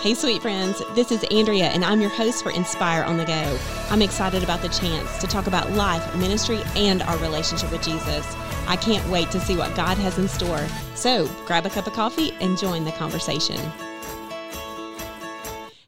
Hey, sweet friends, this is Andrea, and I'm your host for Inspire on the Go. I'm excited about the chance to talk about life, ministry, and our relationship with Jesus. I can't wait to see what God has in store. So grab a cup of coffee and join the conversation.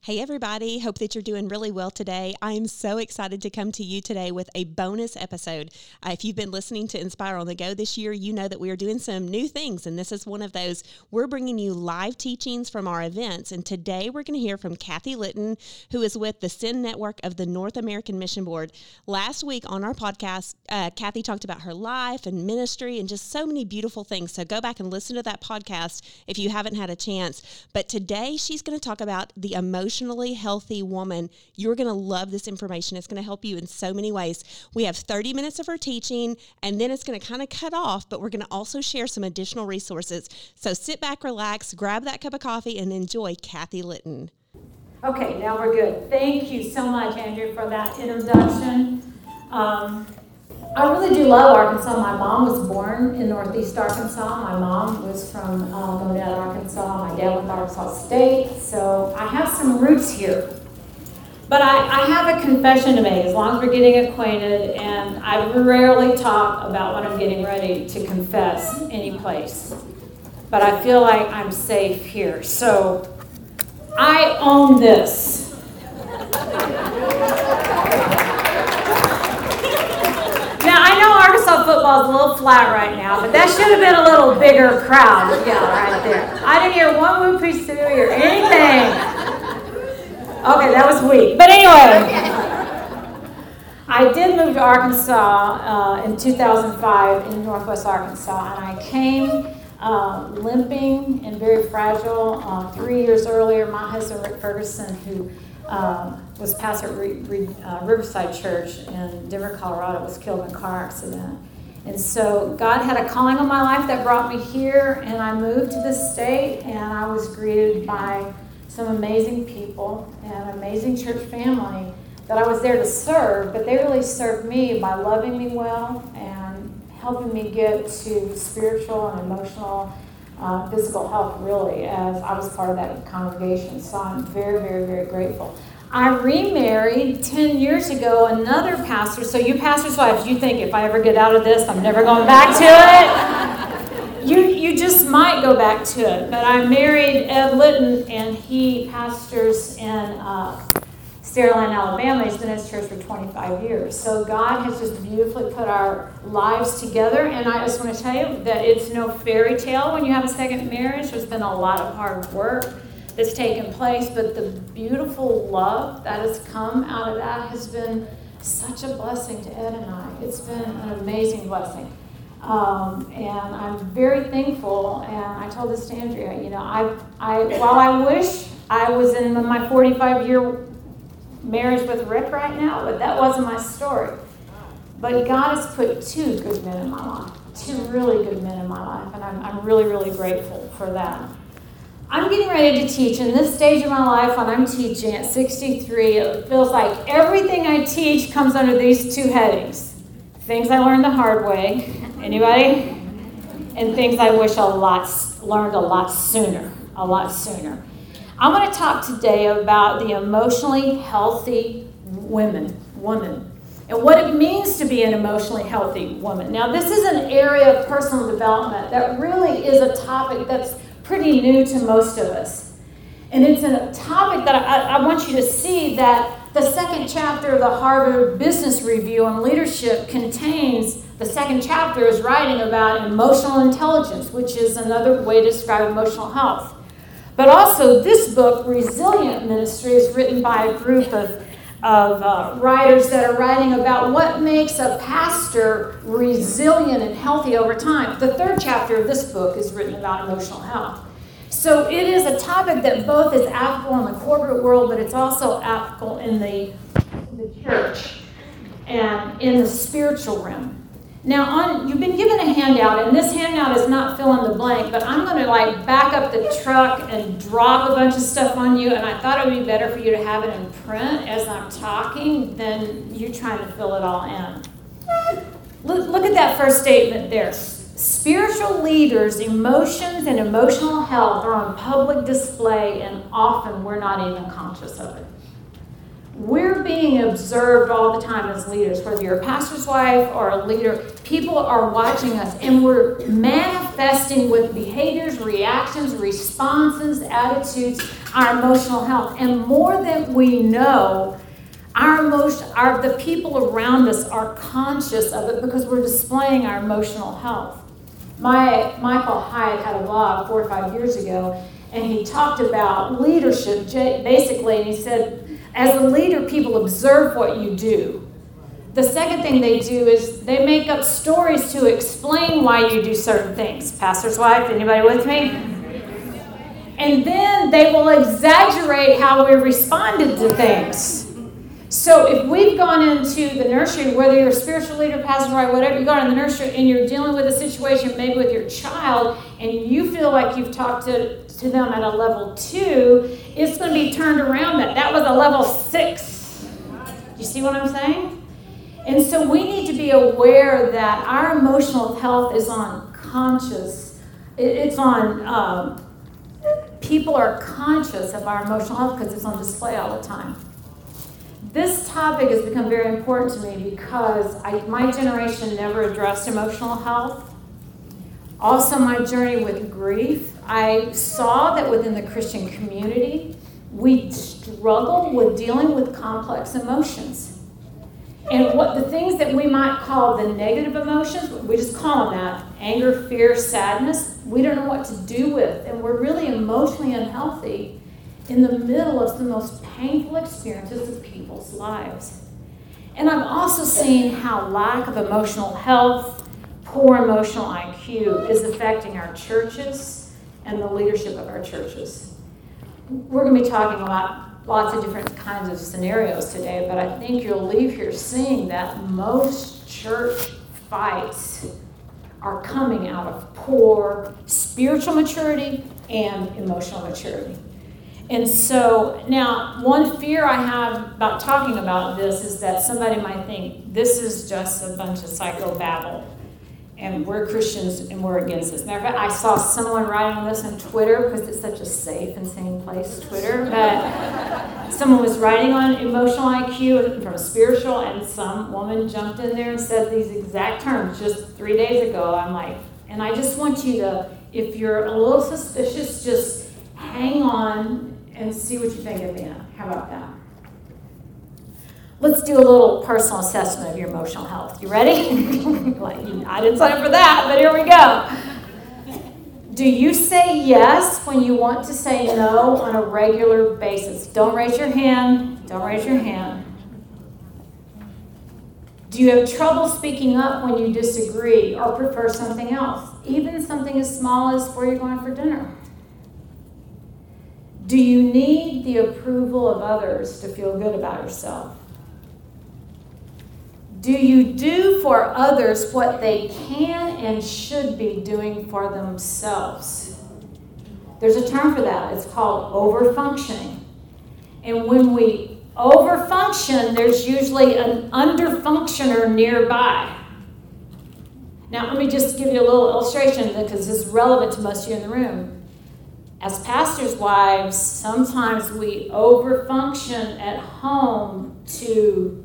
Hey, everybody. Hope that you're doing really well today. I am so excited to come to you today with a bonus episode. Uh, if you've been listening to Inspire on the Go this year, you know that we are doing some new things, and this is one of those. We're bringing you live teachings from our events, and today we're going to hear from Kathy Litton, who is with the Send Network of the North American Mission Board. Last week on our podcast, uh, Kathy talked about her life and ministry and just so many beautiful things. So go back and listen to that podcast if you haven't had a chance. But today she's going to talk about the emotion emotionally healthy woman, you're going to love this information. It's going to help you in so many ways. We have 30 minutes of her teaching, and then it's going to kind of cut off, but we're going to also share some additional resources. So sit back, relax, grab that cup of coffee, and enjoy Kathy Litton. Okay, now we're good. Thank you so much, Andrea, for that introduction. Um, I really do love Arkansas. My mom was born in Northeast Arkansas. My mom was from uh, Monette, Arkansas. My dad went to Arkansas State. So I have some roots here. But I, I have a confession to make as long as we're getting acquainted, and I rarely talk about when I'm getting ready to confess any place. But I feel like I'm safe here. So I own this. Arkansas football is a little flat right now, but that should have been a little bigger crowd. Yeah, right there. I didn't hear one Woo Pig Sooie or anything. Okay, that was weak. But anyway, I did move to Arkansas uh, in 2005 in Northwest Arkansas, and I came uh, limping and very fragile. Uh, three years earlier, my husband Rick Ferguson, who um, was pastor at uh, Riverside Church in Denver, Colorado, was killed in a car accident. And so God had a calling on my life that brought me here, and I moved to this state, and I was greeted by some amazing people and an amazing church family that I was there to serve, but they really served me by loving me well and helping me get to spiritual and emotional, uh, physical health, really, as I was part of that congregation. So I'm very, very, very grateful. I remarried 10 years ago another pastor. So, you pastors' wives, you think if I ever get out of this, I'm never going back to it? You, you just might go back to it. But I married Ed Litton, and he pastors in uh, Saraland, Alabama. He's been in his church for 25 years. So, God has just beautifully put our lives together. And I just want to tell you that it's no fairy tale when you have a second marriage. There's been a lot of hard work that's taken place, but the beautiful love that has come out of that has been such a blessing to Ed and I. It's been an amazing blessing. Um, and I'm very thankful. And I told this to Andrea, you know, I, I, while I wish I was in my 45 year marriage with Rick right now, but that wasn't my story. But God has put two good men in my life, two really good men in my life, and I'm, I'm really, really grateful for that. I'm getting ready to teach. In this stage of my life, when I'm teaching at 63, it feels like everything I teach comes under these two headings things I learned the hard way. Anybody? And things I wish a lot learned a lot sooner. A lot sooner. I'm going to talk today about the emotionally healthy women, woman, and what it means to be an emotionally healthy woman. Now, this is an area of personal development that really is a topic that's pretty new to most of us. And it's a topic that I, I want you to see that the second chapter of the Harvard Business Review on leadership contains the second chapter is writing about emotional intelligence, which is another way to describe emotional health. But also, this book, Resilient Ministry, is written by a group of, of uh, writers that are writing about what makes a pastor resilient and healthy over time. The third chapter of this book is written about emotional health. So it is a topic that both is applicable in the corporate world, but it's also applicable in the, the church and in the spiritual realm. Now, on you've been given a handout, and this handout is not fill in the blank, but I'm going to like back up the truck and drop a bunch of stuff on you. And I thought it would be better for you to have it in print as I'm talking than you trying to fill it all in. Look, look at that first statement there Spiritual leaders' emotions and emotional health are on public display, and often we're not even conscious of it. We're being observed all the time as leaders, whether you're a pastor's wife or a leader. People are watching us, and we're manifesting with behaviors, reactions, responses, attitudes, our emotional health. And more than we know, our emotion, our, the people around us are conscious of it because we're displaying our emotional health. My, Michael Hyatt had a blog four or five years ago, and he talked about leadership basically, and he said, as a leader, people observe what you do. The second thing they do is they make up stories to explain why you do certain things. Pastor's wife, anybody with me? And then they will exaggerate how we responded to things. So if we've gone into the nursery, whether you're a spiritual leader, pastor, or whatever, you go in the nursery and you're dealing with a situation, maybe with your child, and you feel like you've talked to, to them at a level two, it's going to be turned around that that was a level six. You see what I'm saying? And so we need to be aware that our emotional health is on conscious, it's on, um, people are conscious of our emotional health because it's on display all the time this topic has become very important to me because I, my generation never addressed emotional health. Also, my journey with grief, I saw that within the Christian community, we struggle with dealing with complex emotions. And what the things that we might call the negative emotions, we just call them that anger, fear, sadness, we don't know what to do with. And we're really emotionally unhealthy in the middle of the most painful experiences of people's lives. And I've also seen how lack of emotional health, poor emotional IQ is affecting our churches and the leadership of our churches. We're going to be talking about lots of different kinds of scenarios today, but I think you'll leave here seeing that most church fights are coming out of poor spiritual maturity and emotional maturity. And so now, one fear I have about talking about this is that somebody might think this is just a bunch of psychobabble, and we're Christians and we're against this. Matter of fact, I saw someone writing on this on Twitter because it's such a safe and sane place, Twitter. But someone was writing on emotional IQ from a spiritual, and some woman jumped in there and said these exact terms just three days ago. I'm like, and I just want you to, if you're a little suspicious, just hang on and see what you think at the end. How about that? Let's do a little personal assessment of your emotional health. You ready? I didn't sign up for that, but here we go. Do you say yes when you want to say no on a regular basis? Don't raise your hand. Don't raise your hand. Do you have trouble speaking up when you disagree or prefer something else? Even something as small as where you're going for dinner. Do you need the approval of others to feel good about yourself? Do you do for others what they can and should be doing for themselves? There's a term for that. It's called overfunctioning. And when we overfunction, there's usually an underfunctioner nearby. Now, let me just give you a little illustration because this is relevant to most of you in the room as pastors' wives, sometimes we overfunction at home to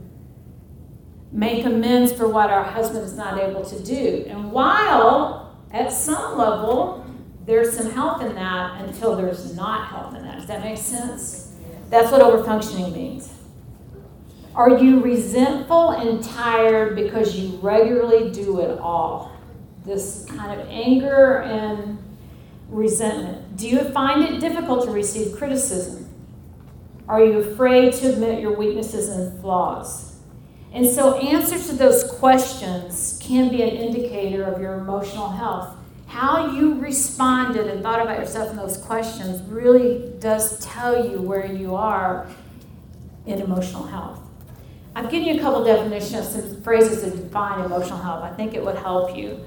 make amends for what our husband is not able to do. And while at some level there's some help in that until there's not help in that. Does that make sense? That's what overfunctioning means. Are you resentful and tired because you regularly do it all? This kind of anger and resentment? Do you find it difficult to receive criticism? Are you afraid to admit your weaknesses and flaws? And so, answers to those questions can be an indicator of your emotional health. How you responded and thought about yourself in those questions really does tell you where you are in emotional health. I've given you a couple definitions, some phrases to define emotional health. I think it would help you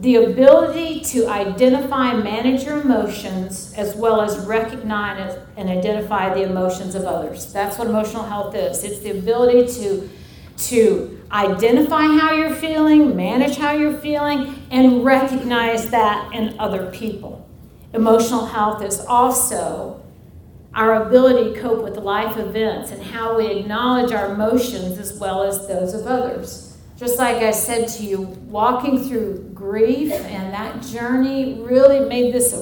the ability to identify and manage your emotions as well as recognize and identify the emotions of others. That's what emotional health is. It's the ability to to identify how you're feeling, manage how you're feeling, and recognize that in other people. Emotional health is also our ability to cope with life events and how we acknowledge our emotions as well as those of others. Just like I said to you, walking through grief and that journey really made this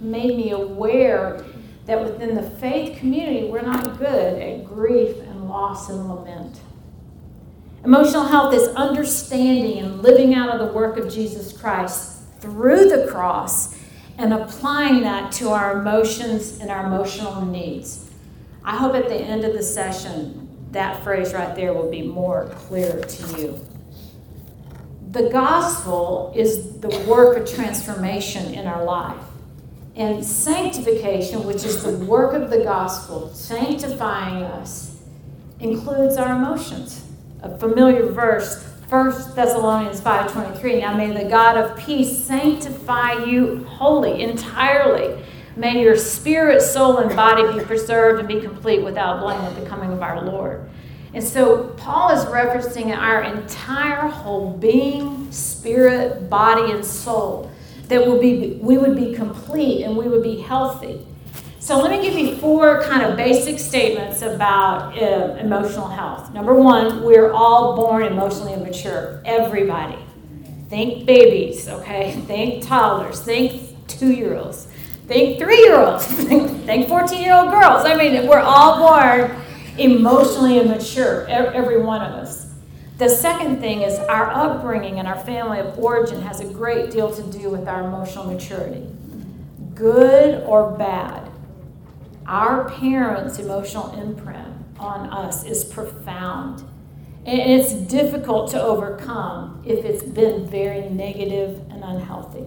made me aware that within the faith community we're not good at grief and loss and lament. Emotional health is understanding and living out of the work of Jesus Christ through the cross and applying that to our emotions and our emotional needs. I hope at the end of the session that phrase right there will be more clear to you. The gospel is the work of transformation in our life. And sanctification, which is the work of the gospel, sanctifying us, includes our emotions. A familiar verse 1 Thessalonians 5:23 Now may the God of peace sanctify you wholly entirely may your spirit soul and body be preserved and be complete without blame at the coming of our Lord and so Paul is referencing our entire whole being spirit body and soul that will be we would be complete and we would be healthy so let me give you four kind of basic statements about uh, emotional health. Number one, we're all born emotionally immature. Everybody. Think babies, okay? Think toddlers. Think two-year-olds. Think three-year-olds. think 14-year-old girls. I mean, we're all born emotionally immature, every one of us. The second thing is our upbringing and our family of origin has a great deal to do with our emotional maturity, good or bad our parents' emotional imprint on us is profound. And it's difficult to overcome if it's been very negative and unhealthy.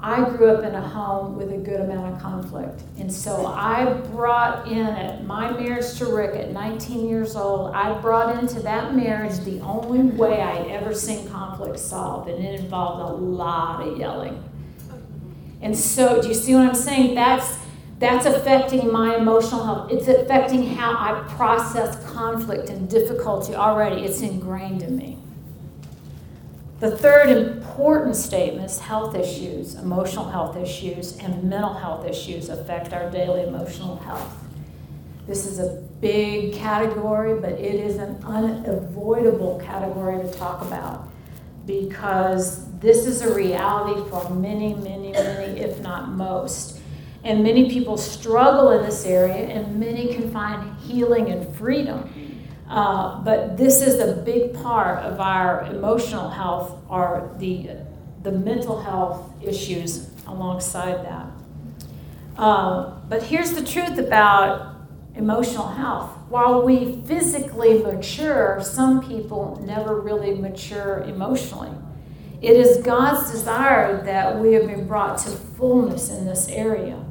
I grew up in a home with a good amount of conflict. And so I brought in at my marriage to Rick at 19 years old, I brought into that marriage the only way I'd ever seen conflict solved, and it involved a lot of yelling. And so, do you see what I'm saying? That's that's affecting my emotional health. It's affecting how I process conflict and difficulty already. It's ingrained in me. The third important statements health issues, emotional health issues, and mental health issues affect our daily emotional health. This is a big category, but it is an unavoidable category to talk about because this is a reality for many, many, many, if not most. And many people struggle in this area, and many can find healing and freedom. Uh, but this is a big part of our emotional health, are the, the mental health issues alongside that. Uh, but here's the truth about emotional health. While we physically mature, some people never really mature emotionally. It is God's desire that we have been brought to fullness in this area.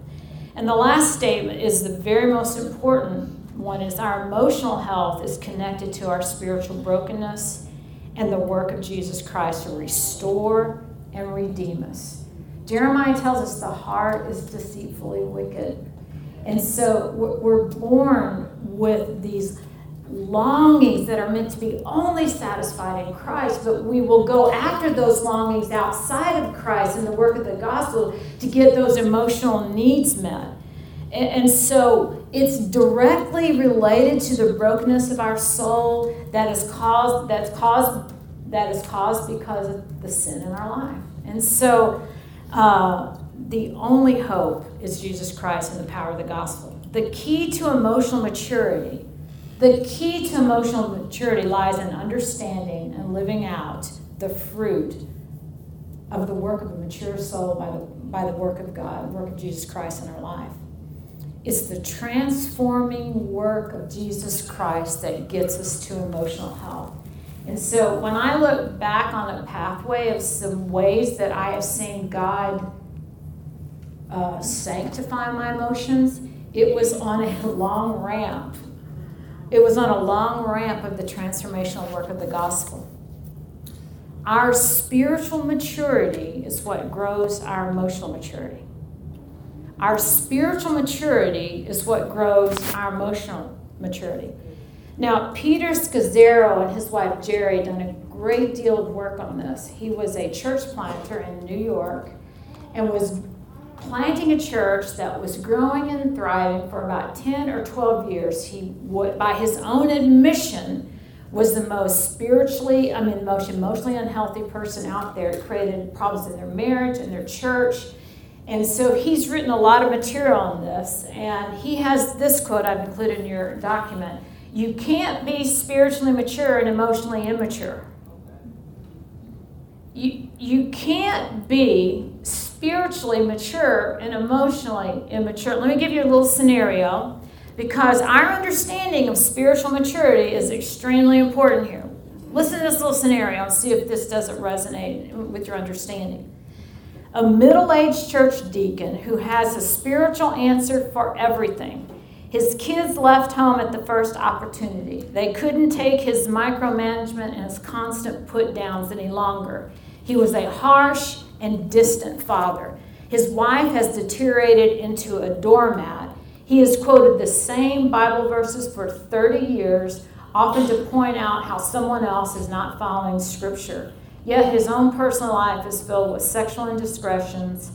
And the last statement is the very most important one is our emotional health is connected to our spiritual brokenness and the work of Jesus Christ to restore and redeem us. Jeremiah tells us the heart is deceitfully wicked. And so we're born with these longings that are meant to be only satisfied in Christ, but we will go after those longings outside of Christ in the work of the gospel to get those emotional needs met. And, and so it's directly related to the brokenness of our soul that is caused that's caused that is caused because of the sin in our life. And so uh, the only hope is Jesus Christ and the power of the gospel. The key to emotional maturity the key to emotional maturity lies in understanding and living out the fruit of the work of a mature soul by the, by the work of God, the work of Jesus Christ in our life. It's the transforming work of Jesus Christ that gets us to emotional health. And so when I look back on a pathway of some ways that I have seen God uh, sanctify my emotions, it was on a long ramp it was on a long ramp of the transformational work of the gospel. Our spiritual maturity is what grows our emotional maturity. Our spiritual maturity is what grows our emotional maturity. Now, Peter Scazzero and his wife Geri done a great deal of work on this. He was a church planter in New York and was planting a church that was growing and thriving for about 10 or 12 years. He would, by his own admission, was the most spiritually, I mean, most emotionally unhealthy person out there. It created problems in their marriage and their church. And so he's written a lot of material on this. And he has this quote I've included in your document You can't be spiritually mature and emotionally immature. You, you can't be spiritually mature and emotionally immature. Let me give you a little scenario because our understanding of spiritual maturity is extremely important here. Listen to this little scenario and see if this doesn't resonate with your understanding. A middle aged church deacon who has a spiritual answer for everything. His kids left home at the first opportunity. They couldn't take his micromanagement and his constant put downs any longer. He was a harsh and distant father. His wife has deteriorated into a doormat he has quoted the same Bible verses for 30 years, often to point out how someone else is not following Scripture. Yet his own personal life is filled with sexual indiscretions,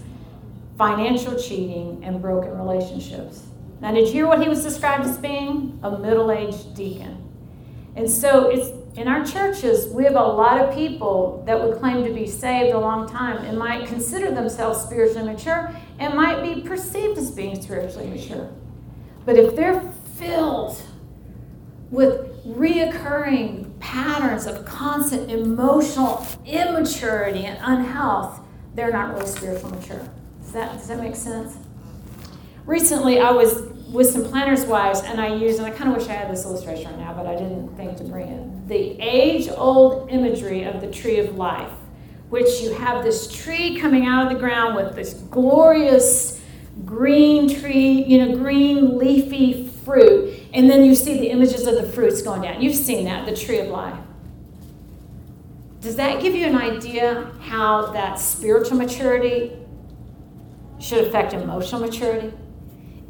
financial cheating, and broken relationships. Now, did you hear what he was described as being? A middle aged deacon. And so it's in our churches, we have a lot of people that would claim to be saved a long time and might consider themselves spiritually mature and might be perceived as being spiritually mature. But if they're filled with reoccurring patterns of constant emotional immaturity and unhealth, they're not really spiritual mature. Does that, does that make sense? Recently, I was with some planners' wives, and I used, and I kind of wish I had this illustration right now, but I didn't think to bring it. The age old imagery of the tree of life, which you have this tree coming out of the ground with this glorious green tree, you know, green leafy fruit, and then you see the images of the fruits going down. You've seen that, the tree of life. Does that give you an idea how that spiritual maturity should affect emotional maturity?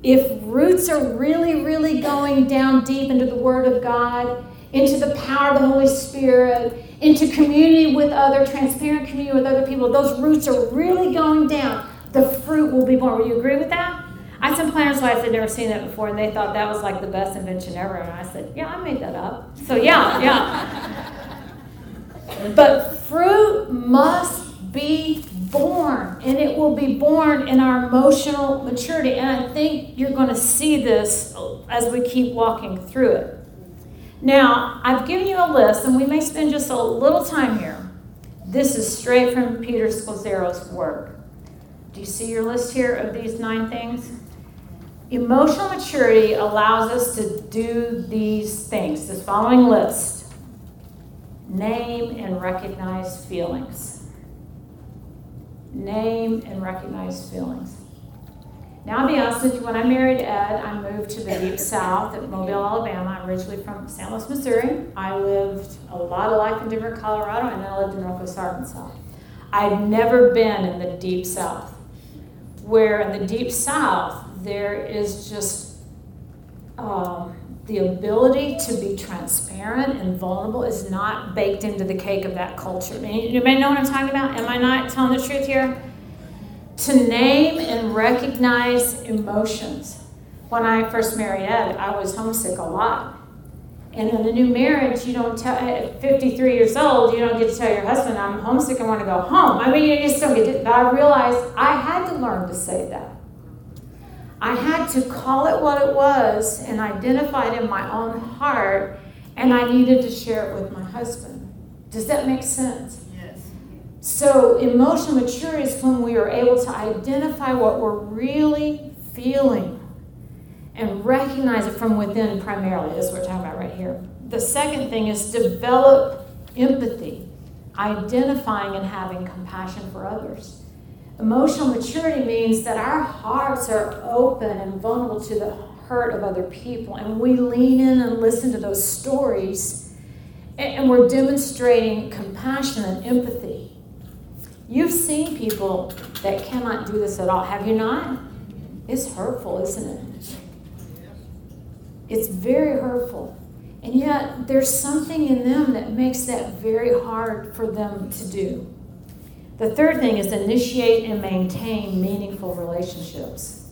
If roots are really, really going down deep into the Word of God, into the power of the Holy Spirit, into community with other, transparent community with other people, those roots are really going down the fruit will be born. Will you agree with that? I had some planners' wives had never seen that before, and they thought that was like the best invention ever. And I said, Yeah, I made that up. So, yeah, yeah. but fruit must be born, and it will be born in our emotional maturity. And I think you're going to see this as we keep walking through it. Now, I've given you a list, and we may spend just a little time here. This is straight from Peter Scazzero's work. Do you see your list here of these nine things? Emotional maturity allows us to do these things, this following list name and recognize feelings. Name and recognize feelings. Now, I'll be honest with you, when I married Ed, I moved to the deep south at Mobile, Alabama. I'm originally from St. Louis, Missouri. I lived a lot of life in Denver, Colorado, and then I lived in Northwest Arkansas. I'd never been in the deep south where in the deep south there is just um, the ability to be transparent and vulnerable is not baked into the cake of that culture. You may know what I'm talking about? Am I not telling the truth here? To name and recognize emotions. When I first married Ed, I was homesick a lot. And in a new marriage, you don't tell, at 53 years old, you don't get to tell your husband, I'm homesick, I want to go home. I mean, you just don't get to, but I realized I had to learn to say that. I had to call it what it was and identify it in my own heart, and I needed to share it with my husband. Does that make sense? Yes. So, emotional maturity is when we are able to identify what we're really feeling and recognize it from within primarily. That's what we're talking about right here. The second thing is develop empathy, identifying and having compassion for others. Emotional maturity means that our hearts are open and vulnerable to the hurt of other people, and we lean in and listen to those stories, and we're demonstrating compassion and empathy. You've seen people that cannot do this at all, have you not? It's hurtful, isn't it? It's very hurtful. And yet, there's something in them that makes that very hard for them to do. The third thing is initiate and maintain meaningful relationships.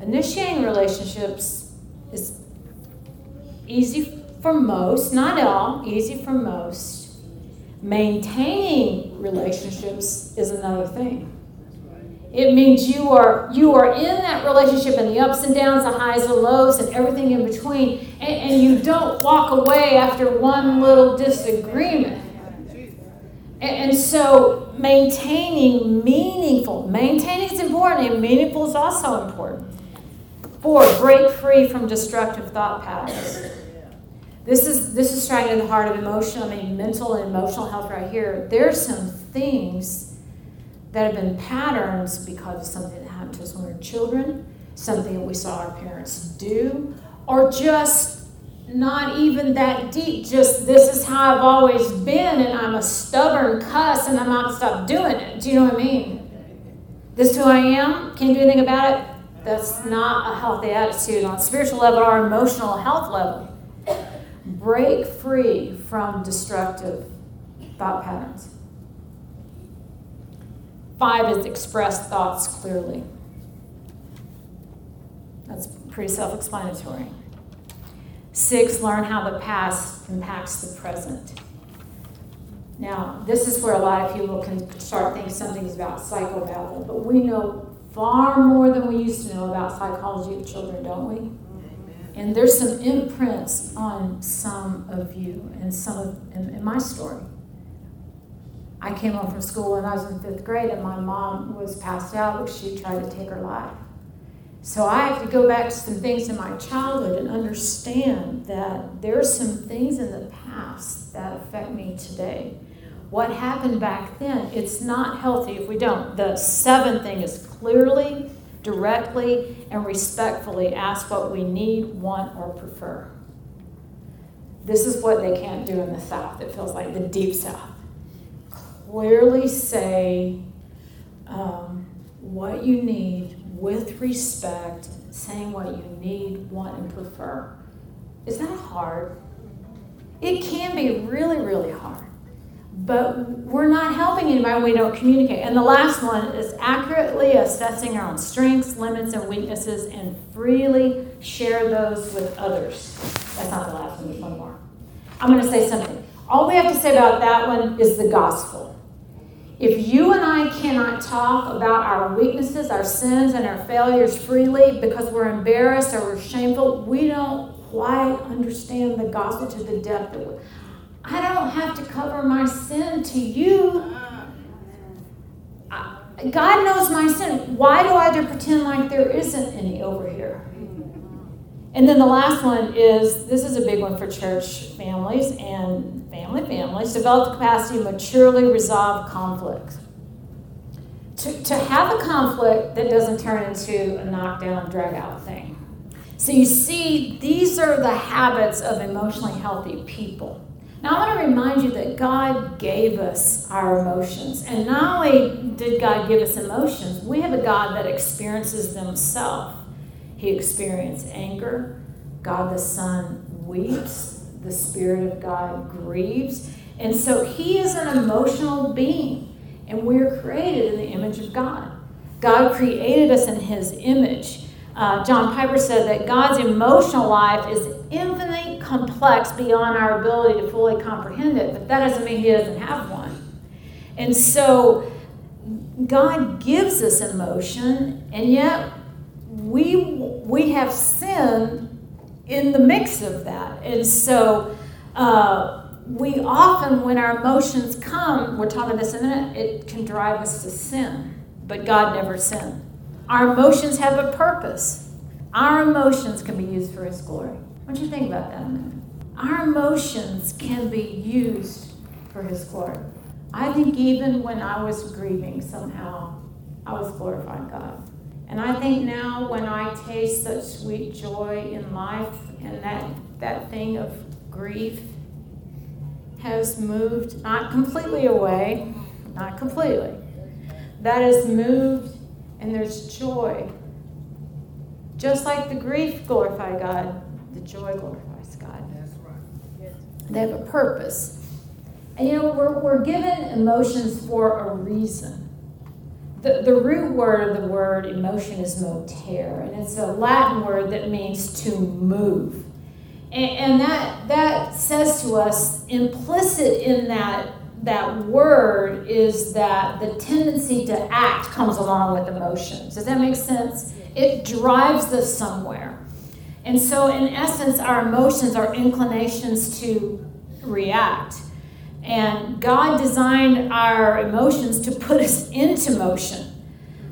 Initiating relationships is easy for most, not all, easy for most. Maintaining relationships is another thing. It means you are you are in that relationship and the ups and downs, the highs and lows, and everything in between, and, and you don't walk away after one little disagreement. And, and so maintaining meaningful, maintaining is important, and meaningful is also important. Four, break free from destructive thought patterns. This is this is striking at the heart of emotional, I mean, mental and emotional health right here. There's some things that have been patterns because of something that happened to us when we were children, something that we saw our parents do, or just not even that deep. Just this is how I've always been, and I'm a stubborn cuss, and I'm not gonna stop doing it. Do you know what I mean? This is who I am. Can't do anything about it. That's not a healthy attitude on spiritual level or emotional health level. Break free from destructive thought patterns. Five is express thoughts clearly. That's pretty self explanatory. Six, learn how the past impacts the present. Now, this is where a lot of people can start thinking something is about psychobabble, but we know far more than we used to know about psychology of children, don't we? And there's some imprints on some of you and some of in, in my story. I came home from school when I was in fifth grade, and my mom was passed out because she tried to take her life. So I have to go back to some things in my childhood and understand that there are some things in the past that affect me today. What happened back then, it's not healthy if we don't. The seventh thing is clearly, directly, and respectfully ask what we need, want, or prefer. This is what they can't do in the South. It feels like the deep South clearly say um, what you need with respect, saying what you need, want, and prefer. Is that hard? It can be really, really hard. But we're not helping anybody when we don't communicate. And the last one is accurately assessing our own strengths, limits, and weaknesses and freely share those with others. That's not the last one, there's one more. I'm going to say something. All we have to say about that one is the gospel. If you and I cannot talk about our weaknesses, our sins, and our failures freely because we're embarrassed or we're shameful, we don't quite understand the gospel to the depth of it. I don't have to cover my sin to you. God knows my sin. Why do I have to pretend like there isn't any over here? And then the last one is this is a big one for church families and family families develop the capacity to maturely resolve conflict. To, to have a conflict that doesn't turn into a knockdown, drag out thing. So you see, these are the habits of emotionally healthy people. Now, I want to remind you that God gave us our emotions. And not only did God give us emotions, we have a God that experiences them himself. He experienced anger. God the Son weeps. The Spirit of God grieves. And so he is an emotional being. And we're created in the image of God. God created us in his image. Uh, John Piper said that God's emotional life is infinitely complex beyond our ability to fully comprehend it, but that doesn't mean he doesn't have one. And so God gives us emotion, and yet we we have sin in the mix of that. And so uh, we often, when our emotions come, we're talking this in a minute, it can drive us to sin. But God never sinned. Our emotions have a purpose. Our emotions can be used for His glory. What do you think about that? Our emotions can be used for His glory. I think even when I was grieving, somehow I was glorifying God. And I think now when I taste such sweet joy in life and that, that thing of grief has moved, not completely away, not completely, that has moved and there's joy. Just like the grief glorified God, The joy glorifies God. That's right. They have a purpose. And you know, we're, we're given emotions for a reason. The, the root word of the word emotion is motere, and it's a Latin word that means to move. And, and that, that says to us, implicit in that, that word is that the tendency to act comes along with emotions. Does that make sense? It drives us somewhere. And so, in essence, our emotions are inclinations to react. And God designed our emotions to put us into motion.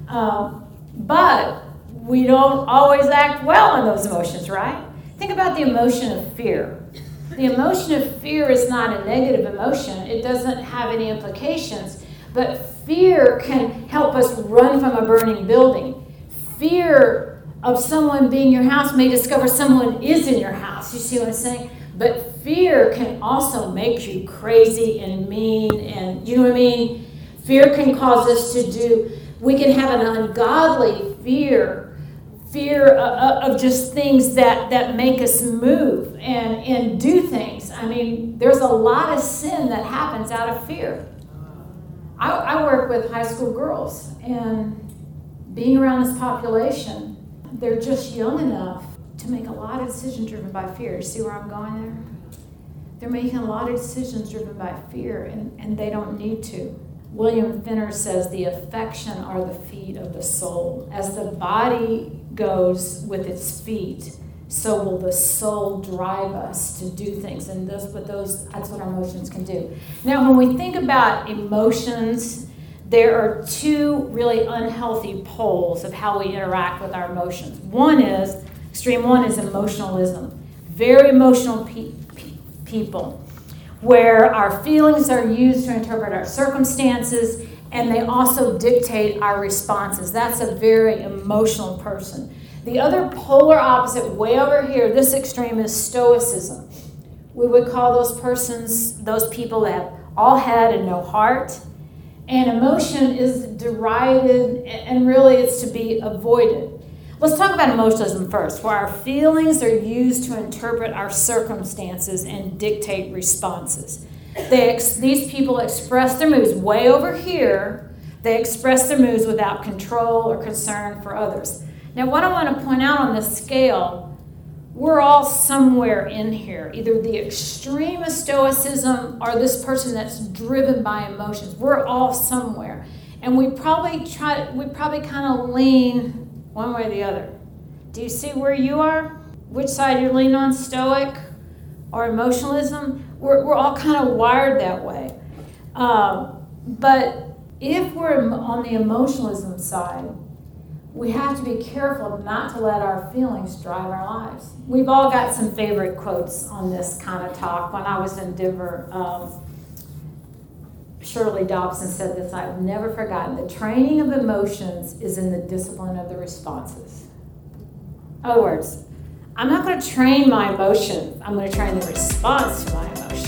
Um, but we don't always act well on those emotions, right? Think about the emotion of fear. The emotion of fear is not a negative emotion, it doesn't have any implications. But fear can help us run from a burning building. Fear of someone being your house may discover someone is in your house. You see what I'm saying? But fear can also make you crazy and mean, and you know what I mean? Fear can cause us to do, we can have an ungodly fear, fear uh, uh, of just things that, that make us move and, and do things. I mean, there's a lot of sin that happens out of fear. I, I work with high school girls, and being around this population, they're just young enough to make a lot of decisions driven by fear. See where I'm going there? They're making a lot of decisions driven by fear, and, and they don't need to. William Fenner says the affection are the feet of the soul. As the body goes with its feet, so will the soul drive us to do things. And those, but those, that's what our emotions can do. Now, when we think about emotions, there are two really unhealthy poles of how we interact with our emotions. One is Extreme one is emotionalism. Very emotional pe- pe- people, where our feelings are used to interpret our circumstances and they also dictate our responses. That's a very emotional person. The other polar opposite, way over here, this extreme is stoicism. We would call those persons, those people that have all head and no heart. And emotion is derided, and really it's to be avoided. Let's talk about emotionalism first, where our feelings are used to interpret our circumstances and dictate responses. Ex- these people express their moods way over here. They express their moods without control or concern for others. Now, what I want to point out on this scale, we're all somewhere in here, either the extreme of stoicism or this person that's driven by emotions. We're all somewhere. And we probably try we probably kind of lean one way or the other. Do you see where you are? Which side you lean on, stoic or emotionalism? We're, we're all kind of wired that way. Um, but if we're on the emotionalism side, we have to be careful not to let our feelings drive our lives. We've all got some favorite quotes on this kind of talk. When I was in Denver, um, Shirley Dobson said this, I've never forgotten. The training of emotions is in the discipline of the responses. In other words, I'm not going to train my emotions, I'm going to train the response to my emotion.